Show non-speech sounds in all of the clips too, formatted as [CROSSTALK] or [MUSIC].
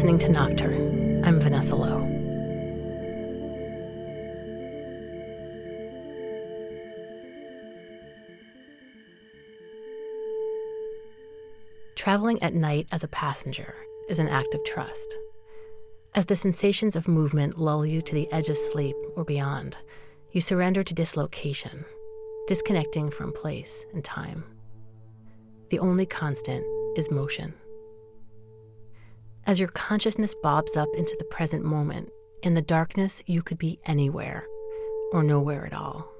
Listening to Nocturne. I'm Vanessa Lowe. Traveling at night as a passenger is an act of trust. As the sensations of movement lull you to the edge of sleep or beyond, you surrender to dislocation, disconnecting from place and time. The only constant is motion. As your consciousness bobs up into the present moment, in the darkness, you could be anywhere or nowhere at all.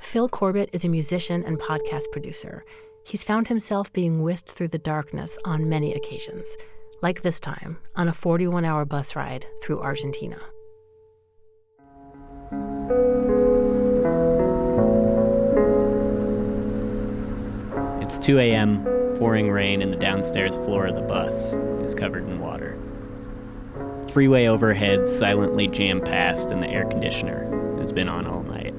Phil Corbett is a musician and podcast producer. He's found himself being whisked through the darkness on many occasions, like this time on a 41 hour bus ride through Argentina. It's 2 a.m., pouring rain, in the downstairs floor of the bus is covered in water. Freeway overhead silently jammed past, and the air conditioner has been on all night.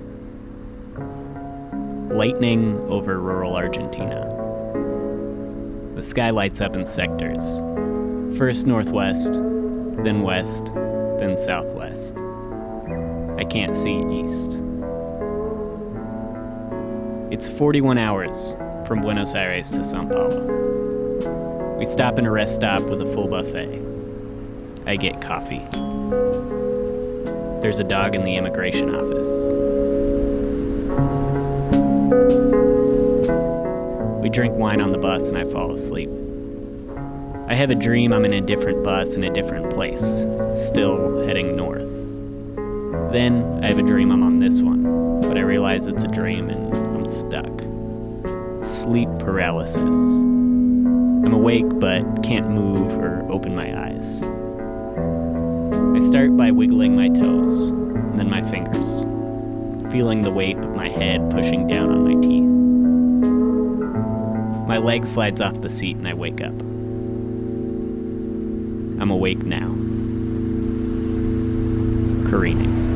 Lightning over rural Argentina. The sky lights up in sectors first northwest, then west, then southwest. I can't see east. It's 41 hours from Buenos Aires to Sao Paulo. We stop in a rest stop with a full buffet. I get coffee. There's a dog in the immigration office. We drink wine on the bus and I fall asleep. I have a dream I'm in a different bus in a different place, still heading north. Then I have a dream I'm on this one, but I realize it's a dream and I'm stuck sleep paralysis. I'm awake but can't move or open my eyes. I start by wiggling my toes, and then my fingers, feeling the weight of my head pushing down on my teeth. My leg slides off the seat and I wake up. I'm awake now. Careening.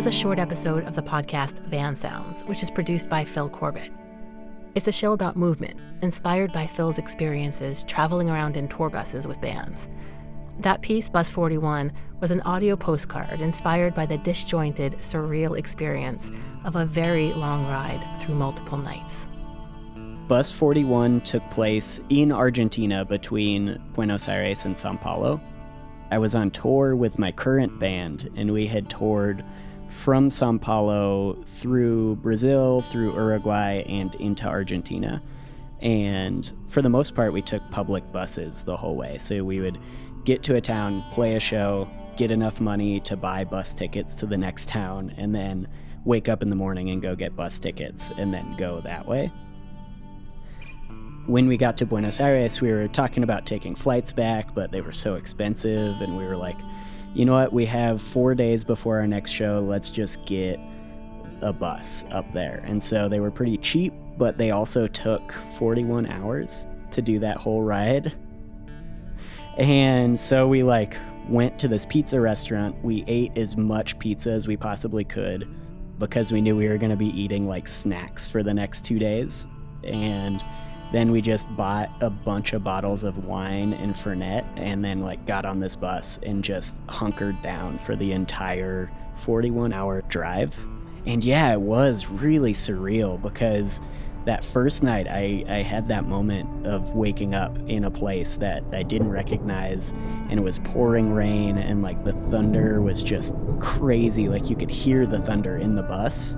Was a short episode of the podcast Van Sounds, which is produced by Phil Corbett. It's a show about movement, inspired by Phil's experiences traveling around in tour buses with bands. That piece, Bus 41, was an audio postcard inspired by the disjointed, surreal experience of a very long ride through multiple nights. Bus 41 took place in Argentina between Buenos Aires and Sao Paulo. I was on tour with my current band, and we had toured from Sao Paulo through Brazil, through Uruguay, and into Argentina. And for the most part, we took public buses the whole way. So we would get to a town, play a show, get enough money to buy bus tickets to the next town, and then wake up in the morning and go get bus tickets and then go that way. When we got to Buenos Aires, we were talking about taking flights back, but they were so expensive, and we were like, you know what, we have four days before our next show, let's just get a bus up there. And so they were pretty cheap, but they also took 41 hours to do that whole ride. And so we like went to this pizza restaurant. We ate as much pizza as we possibly could because we knew we were going to be eating like snacks for the next 2 days. And then we just bought a bunch of bottles of wine and Fernet and then like got on this bus and just hunkered down for the entire 41 hour drive. And yeah, it was really surreal because that first night I, I had that moment of waking up in a place that I didn't recognize and it was pouring rain and like the thunder was just crazy. Like you could hear the thunder in the bus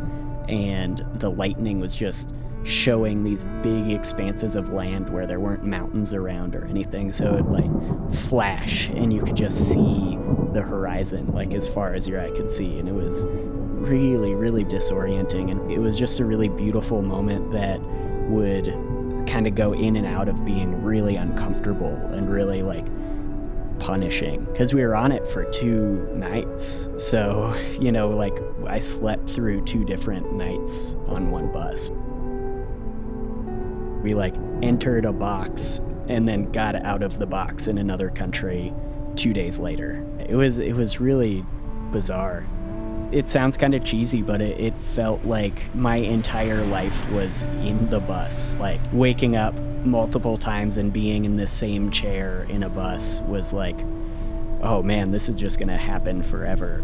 and the lightning was just showing these big expanses of land where there weren't mountains around or anything so it like flash and you could just see the horizon like as far as your eye could see. And it was really really disorienting. And it was just a really beautiful moment that would kind of go in and out of being really uncomfortable and really like punishing. Because we were on it for two nights. So [LAUGHS] you know like i slept through two different nights on one bus we like entered a box and then got out of the box in another country two days later. It was it was really bizarre. it sounds kind of cheesy, but it, it felt like my entire life was in the bus. Like waking up multiple times and being in the same chair in a bus was like, oh man, this is just gonna happen forever.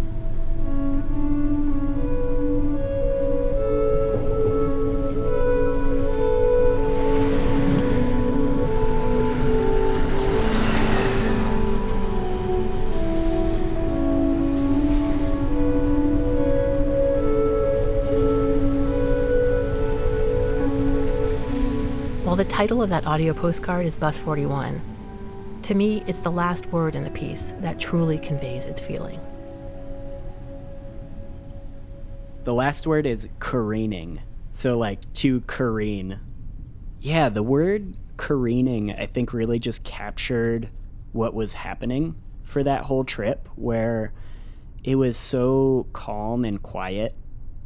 While the title of that audio postcard is Bus 41, to me, it's the last word in the piece that truly conveys its feeling. The last word is careening. So, like, to careen. Yeah, the word careening, I think, really just captured what was happening for that whole trip, where it was so calm and quiet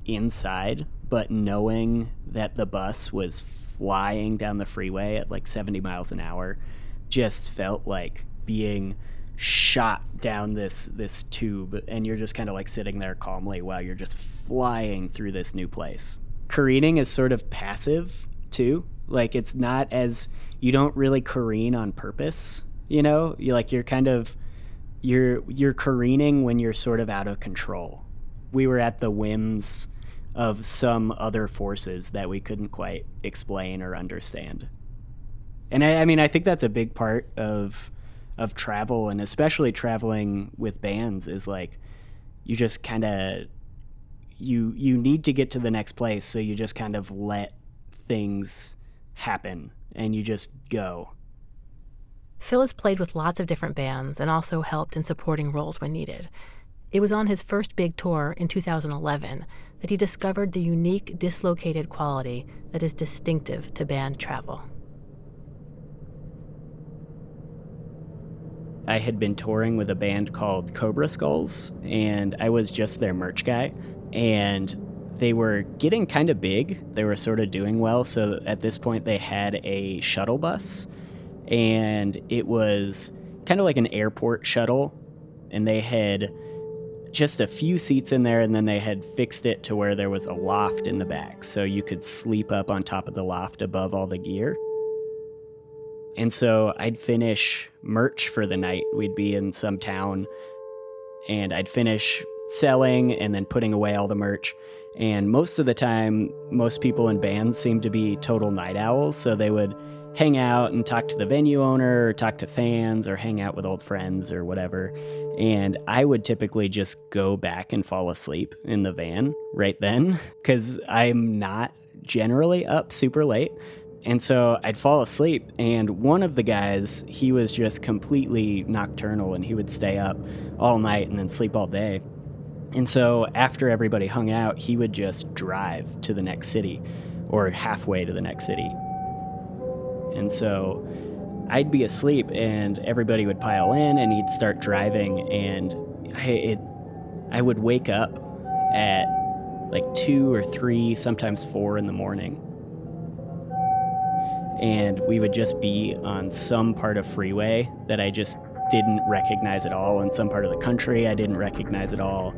inside, but knowing that the bus was flying down the freeway at like 70 miles an hour just felt like being shot down this this tube and you're just kind of like sitting there calmly while you're just flying through this new place. Careening is sort of passive too. Like it's not as you don't really careen on purpose, you know? You like you're kind of you're you're careening when you're sort of out of control. We were at the whims of some other forces that we couldn't quite explain or understand. And I, I mean, I think that's a big part of of travel, and especially traveling with bands, is like you just kind of you you need to get to the next place, so you just kind of let things happen and you just go. Phil has played with lots of different bands and also helped in supporting roles when needed. It was on his first big tour in 2011 that he discovered the unique dislocated quality that is distinctive to band travel. I had been touring with a band called Cobra Skulls, and I was just their merch guy. And they were getting kind of big. They were sort of doing well. So at this point, they had a shuttle bus, and it was kind of like an airport shuttle. And they had just a few seats in there, and then they had fixed it to where there was a loft in the back. So you could sleep up on top of the loft above all the gear. And so I'd finish merch for the night. We'd be in some town and I'd finish selling and then putting away all the merch. And most of the time, most people in bands seem to be total night owls. So they would hang out and talk to the venue owner or talk to fans or hang out with old friends or whatever. And I would typically just go back and fall asleep in the van right then [LAUGHS] because I'm not generally up super late. And so I'd fall asleep, and one of the guys, he was just completely nocturnal and he would stay up all night and then sleep all day. And so after everybody hung out, he would just drive to the next city or halfway to the next city. And so I'd be asleep and everybody would pile in and he'd start driving and I, it, I would wake up at like two or three, sometimes four in the morning. And we would just be on some part of freeway that I just didn't recognize at all, in some part of the country I didn't recognize at all,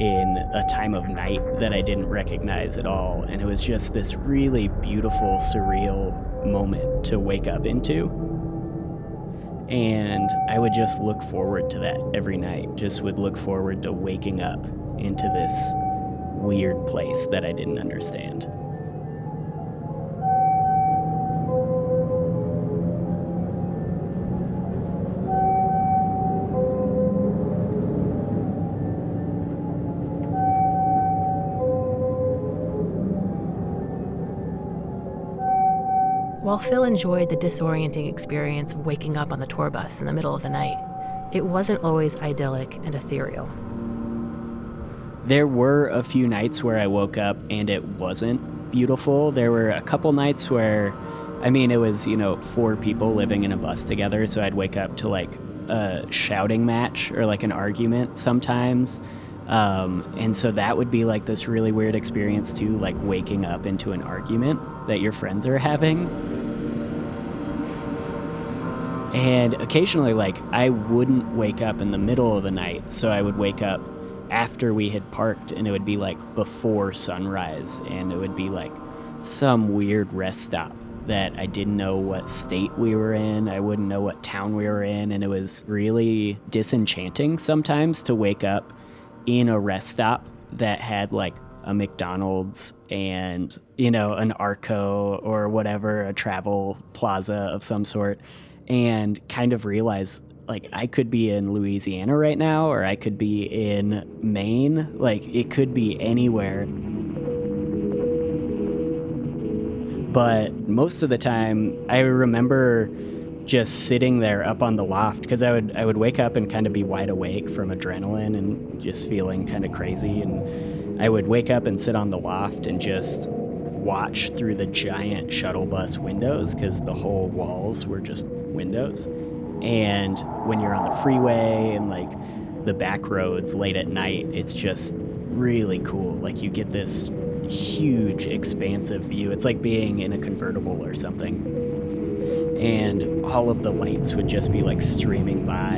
in a time of night that I didn't recognize at all. And it was just this really beautiful, surreal moment to wake up into. And I would just look forward to that every night, just would look forward to waking up into this weird place that I didn't understand. While Phil enjoyed the disorienting experience of waking up on the tour bus in the middle of the night, it wasn't always idyllic and ethereal. There were a few nights where I woke up and it wasn't beautiful. There were a couple nights where, I mean, it was, you know, four people living in a bus together, so I'd wake up to like a shouting match or like an argument sometimes. Um, and so that would be like this really weird experience too, like waking up into an argument that your friends are having. And occasionally, like, I wouldn't wake up in the middle of the night, so I would wake up after we had parked, and it would be like before sunrise, and it would be like some weird rest stop that I didn't know what state we were in. I wouldn't know what town we were in. And it was really disenchanting sometimes to wake up in a rest stop that had like a McDonald's and, you know, an Arco or whatever, a travel plaza of some sort, and kind of realize like I could be in Louisiana right now or I could be in Maine. Like it could be anywhere. But most of the time, I remember just sitting there up on the loft because I would I would wake up and kind of be wide awake from adrenaline and just feeling kind of crazy and I would wake up and sit on the loft and just watch through the giant shuttle bus windows because the whole walls were just windows. And when you're on the freeway and like the back roads late at night, it's just really cool. Like you get this huge, expansive view. It's like being in a convertible or something. And all of the lights would just be like streaming by,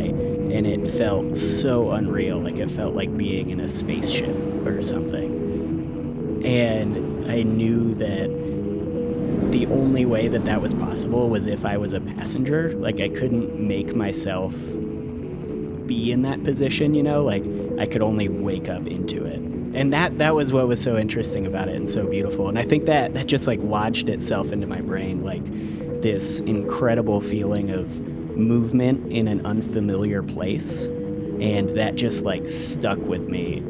and it felt so unreal. Like it felt like being in a spaceship or something. And I knew that the only way that that was possible was if I was a passenger. Like I couldn't make myself be in that position, you know? Like I could only wake up into it and that that was what was so interesting about it and so beautiful and i think that that just like lodged itself into my brain like this incredible feeling of movement in an unfamiliar place and that just like stuck with me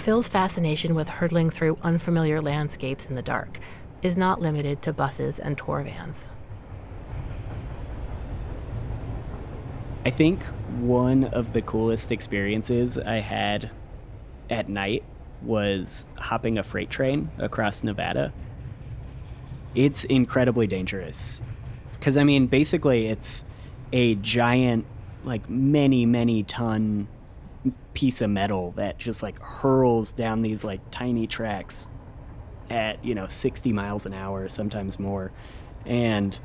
Phil's fascination with hurtling through unfamiliar landscapes in the dark is not limited to buses and tour vans. I think one of the coolest experiences I had at night was hopping a freight train across Nevada. It's incredibly dangerous. Because, I mean, basically, it's a giant, like, many, many ton piece of metal that just like hurls down these like tiny tracks at you know 60 miles an hour sometimes more. And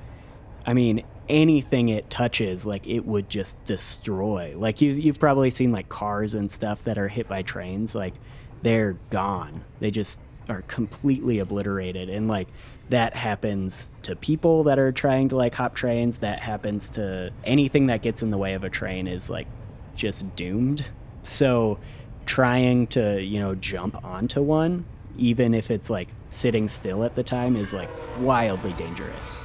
i mean anything it touches like it would just destroy. Like you, you've probably seen like cars and stuff that are hit by trains like they're gone. They just are completely obliterated. And like that happens to people that are trying to like hop trains. That happens to anything that gets in the way of a train is like just doomed so trying to, you know, jump onto one, even if it's like sitting still at the time, is like wildly dangerous.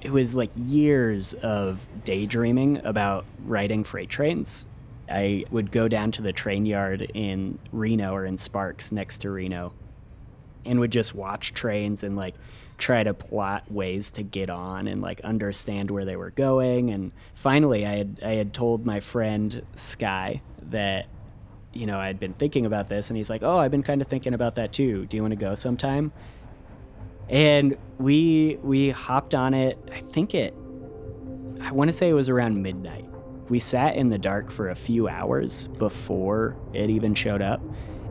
It was like years of daydreaming about riding freight trains. I would go down to the train yard in Reno or in Sparks next to Reno and would just watch trains and like try to plot ways to get on and like understand where they were going. And finally I had I had told my friend Sky that you know I'd been thinking about this and he's like oh I've been kind of thinking about that too. Do you want to go sometime? And we we hopped on it I think it I want to say it was around midnight. We sat in the dark for a few hours before it even showed up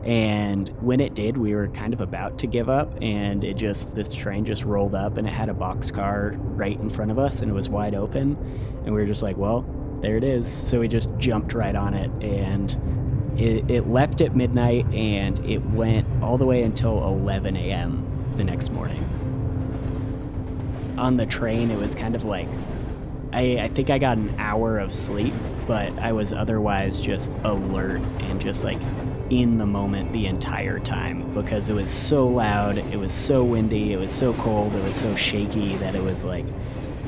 and when it did, we were kind of about to give up, and it just this train just rolled up, and it had a boxcar right in front of us, and it was wide open, and we were just like, well, there it is. So we just jumped right on it, and it, it left at midnight, and it went all the way until 11 a.m. the next morning. On the train, it was kind of like I, I, think I got an hour of sleep, but I was otherwise just alert and just like in the moment the entire time because it was so loud, it was so windy, it was so cold, it was so shaky that it was like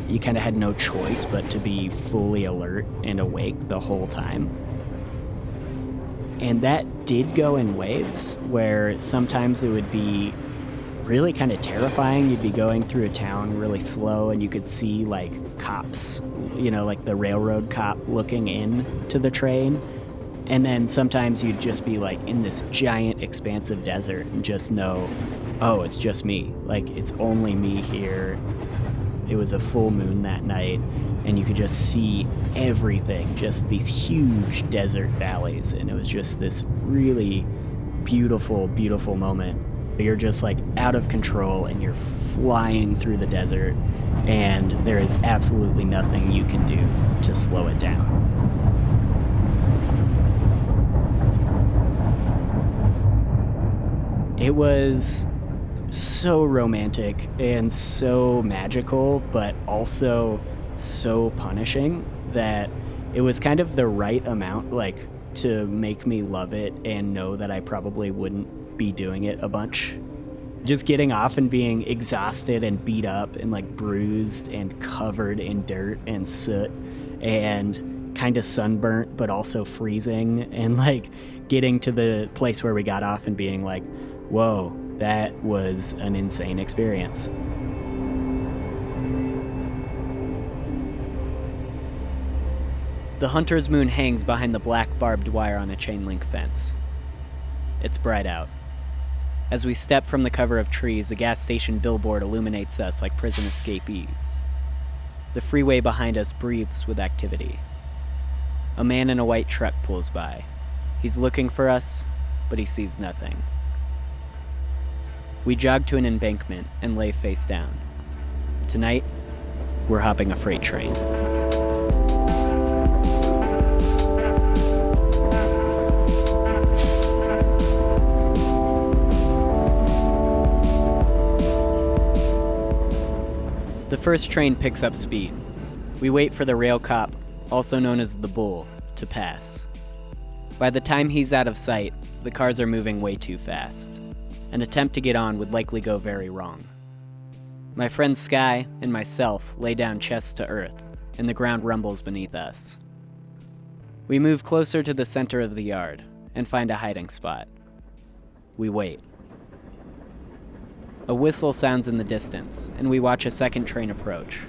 you kind of had no choice but to be fully alert and awake the whole time. And that did go in waves where sometimes it would be really kind of terrifying. You'd be going through a town really slow and you could see like cops, you know, like the railroad cop looking in to the train and then sometimes you'd just be like in this giant expansive desert and just know, oh, it's just me. Like it's only me here. It was a full moon that night, and you could just see everything, just these huge desert valleys. And it was just this really beautiful, beautiful moment. You're just like out of control and you're flying through the desert, and there is absolutely nothing you can do to slow it down. It was so romantic and so magical, but also so punishing that it was kind of the right amount, like, to make me love it and know that I probably wouldn't be doing it a bunch. Just getting off and being exhausted and beat up and like bruised and covered in dirt and soot and kind of sunburnt, but also freezing, and like getting to the place where we got off and being like, whoa, that was an insane experience. The hunter's moon hangs behind the black barbed wire on a chain link fence. It's bright out. As we step from the cover of trees, a gas station billboard illuminates us like prison escapees. The freeway behind us breathes with activity. A man in a white truck pulls by. He's looking for us, but he sees nothing. We jog to an embankment and lay face down. Tonight, we're hopping a freight train. The first train picks up speed. We wait for the rail cop, also known as the Bull, to pass. By the time he's out of sight, the cars are moving way too fast. An attempt to get on would likely go very wrong. My friend Sky and myself lay down chest to earth, and the ground rumbles beneath us. We move closer to the center of the yard and find a hiding spot. We wait. A whistle sounds in the distance, and we watch a second train approach.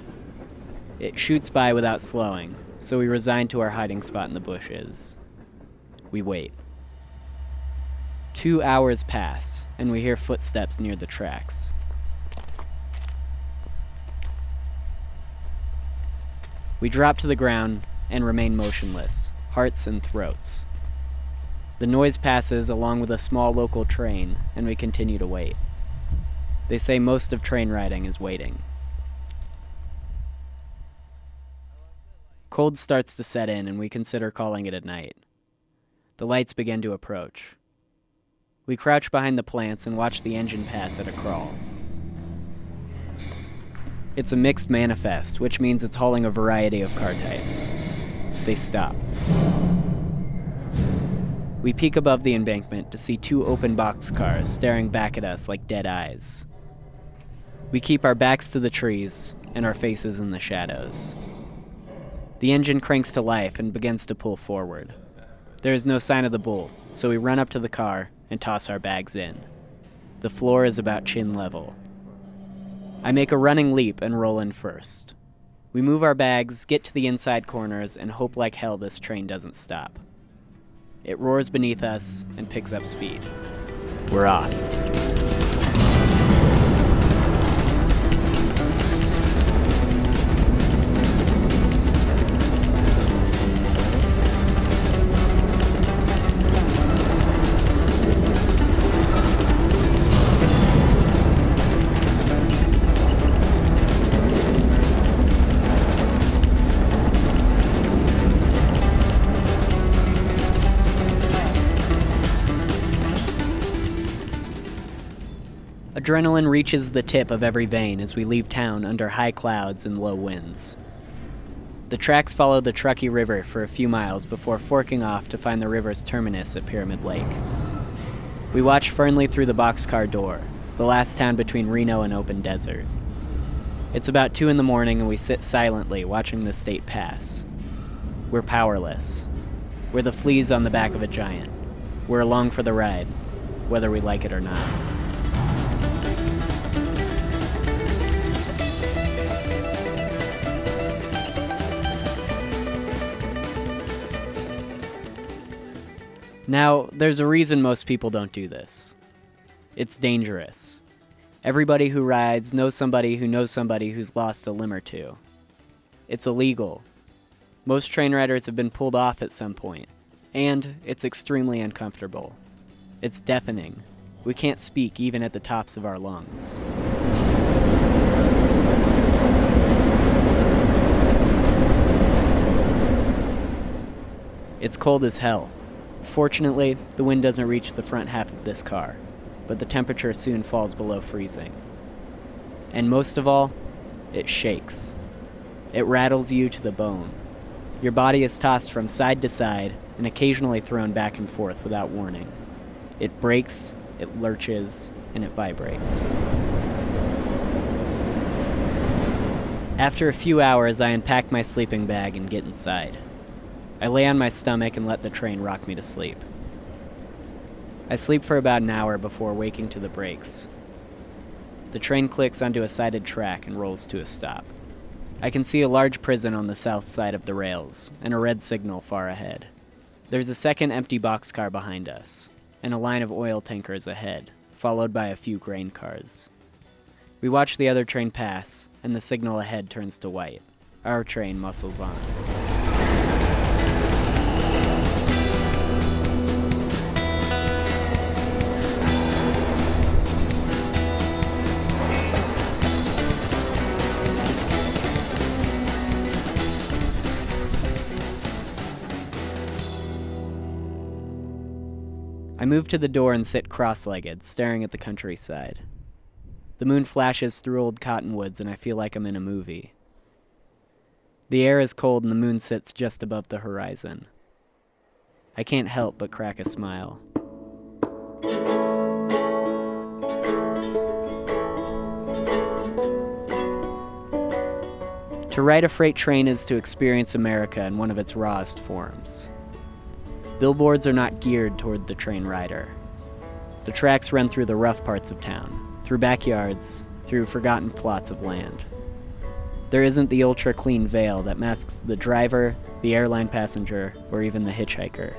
It shoots by without slowing, so we resign to our hiding spot in the bushes. We wait. Two hours pass, and we hear footsteps near the tracks. We drop to the ground and remain motionless, hearts and throats. The noise passes along with a small local train, and we continue to wait. They say most of train riding is waiting. Cold starts to set in, and we consider calling it a night. The lights begin to approach. We crouch behind the plants and watch the engine pass at a crawl. It's a mixed manifest, which means it's hauling a variety of car types. They stop. We peek above the embankment to see two open box cars staring back at us like dead eyes. We keep our backs to the trees and our faces in the shadows. The engine cranks to life and begins to pull forward. There is no sign of the bull, so we run up to the car and toss our bags in. The floor is about chin level. I make a running leap and roll in first. We move our bags, get to the inside corners, and hope like hell this train doesn't stop. It roars beneath us and picks up speed. We're off. Adrenaline reaches the tip of every vein as we leave town under high clouds and low winds. The tracks follow the Truckee River for a few miles before forking off to find the river's terminus at Pyramid Lake. We watch Fernley through the boxcar door, the last town between Reno and open desert. It's about 2 in the morning and we sit silently watching the state pass. We're powerless. We're the fleas on the back of a giant. We're along for the ride, whether we like it or not. Now, there's a reason most people don't do this. It's dangerous. Everybody who rides knows somebody who knows somebody who's lost a limb or two. It's illegal. Most train riders have been pulled off at some point, and it's extremely uncomfortable. It's deafening. We can't speak even at the tops of our lungs. It's cold as hell. Fortunately, the wind doesn't reach the front half of this car, but the temperature soon falls below freezing. And most of all, it shakes. It rattles you to the bone. Your body is tossed from side to side and occasionally thrown back and forth without warning. It brakes, it lurches, and it vibrates. After a few hours, I unpack my sleeping bag and get inside. I lay on my stomach and let the train rock me to sleep. I sleep for about an hour before waking to the brakes. The train clicks onto a sided track and rolls to a stop. I can see a large prison on the south side of the rails and a red signal far ahead. There's a second empty boxcar behind us, and a line of oil tankers ahead, followed by a few grain cars. We watch the other train pass, and the signal ahead turns to white. Our train muscles on. Move to the door and sit cross legged, staring at the countryside. The moon flashes through old cottonwoods, and I feel like I'm in a movie. The air is cold, and the moon sits just above the horizon. I can't help but crack a smile. To ride a freight train is to experience America in one of its rawest forms. Billboards are not geared toward the train rider. The tracks run through the rough parts of town, through backyards, through forgotten plots of land. There isn't the ultra clean veil that masks the driver, the airline passenger, or even the hitchhiker.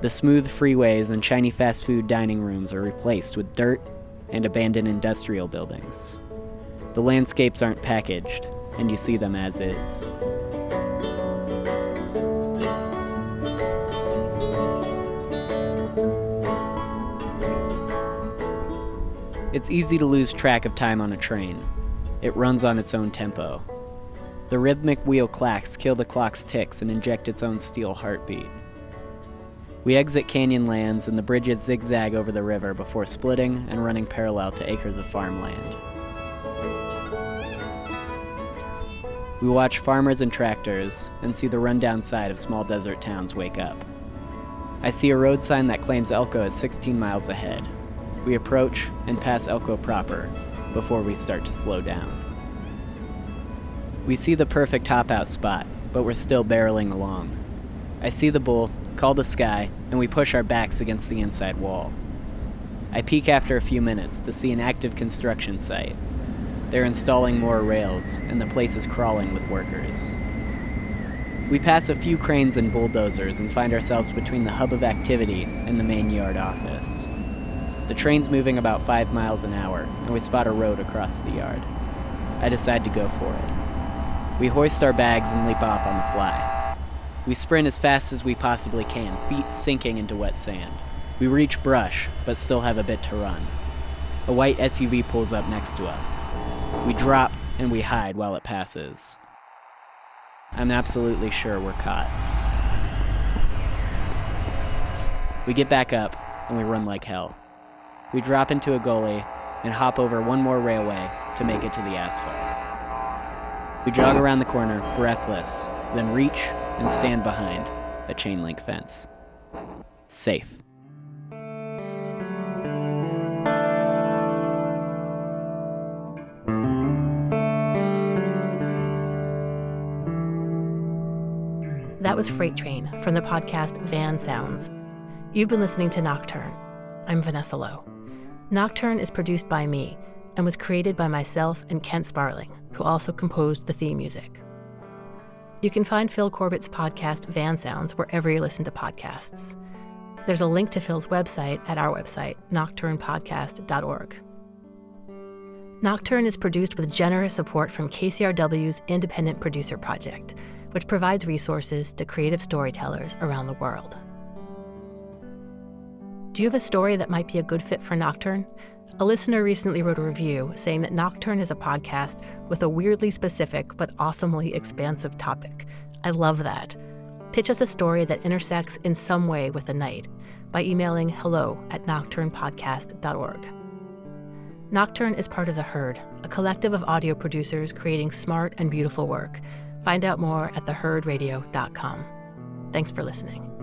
The smooth freeways and shiny fast food dining rooms are replaced with dirt and abandoned industrial buildings. The landscapes aren't packaged, and you see them as is. It's easy to lose track of time on a train. It runs on its own tempo. The rhythmic wheel clacks kill the clock's ticks and inject its own steel heartbeat. We exit Canyonlands and the bridges zigzag over the river before splitting and running parallel to acres of farmland. We watch farmers and tractors and see the rundown side of small desert towns wake up. I see a road sign that claims Elko is 16 miles ahead, we approach and pass Elko proper before we start to slow down. We see the perfect hop out spot, but we're still barreling along. I see the bull, call the sky, and we push our backs against the inside wall. I peek after a few minutes to see an active construction site. They're installing more rails, and the place is crawling with workers. We pass a few cranes and bulldozers and find ourselves between the hub of activity and the main yard office. The train's moving about five miles an hour, and we spot a road across the yard. I decide to go for it. We hoist our bags and leap off on the fly. We sprint as fast as we possibly can, feet sinking into wet sand. We reach brush, but still have a bit to run. A white SUV pulls up next to us. We drop and we hide while it passes. I'm absolutely sure we're caught. We get back up and we run like hell. We drop into a gully and hop over one more railway to make it to the asphalt. We jog around the corner, breathless, then reach and stand behind a chain link fence. Safe. That was Freight Train from the podcast Van Sounds. You've been listening to Nocturne. I'm Vanessa Lowe. Nocturne is produced by me and was created by myself and Kent Sparling, who also composed the theme music. You can find Phil Corbett's podcast Van Sounds wherever you listen to podcasts. There's a link to Phil's website at our website, nocturnepodcast.org. Nocturne is produced with generous support from KCRW's Independent Producer Project, which provides resources to creative storytellers around the world. Do you have a story that might be a good fit for Nocturne? A listener recently wrote a review saying that Nocturne is a podcast with a weirdly specific but awesomely expansive topic. I love that. Pitch us a story that intersects in some way with the night by emailing hello at nocturnepodcast.org. Nocturne is part of The Herd, a collective of audio producers creating smart and beautiful work. Find out more at theherdradio.com. Thanks for listening.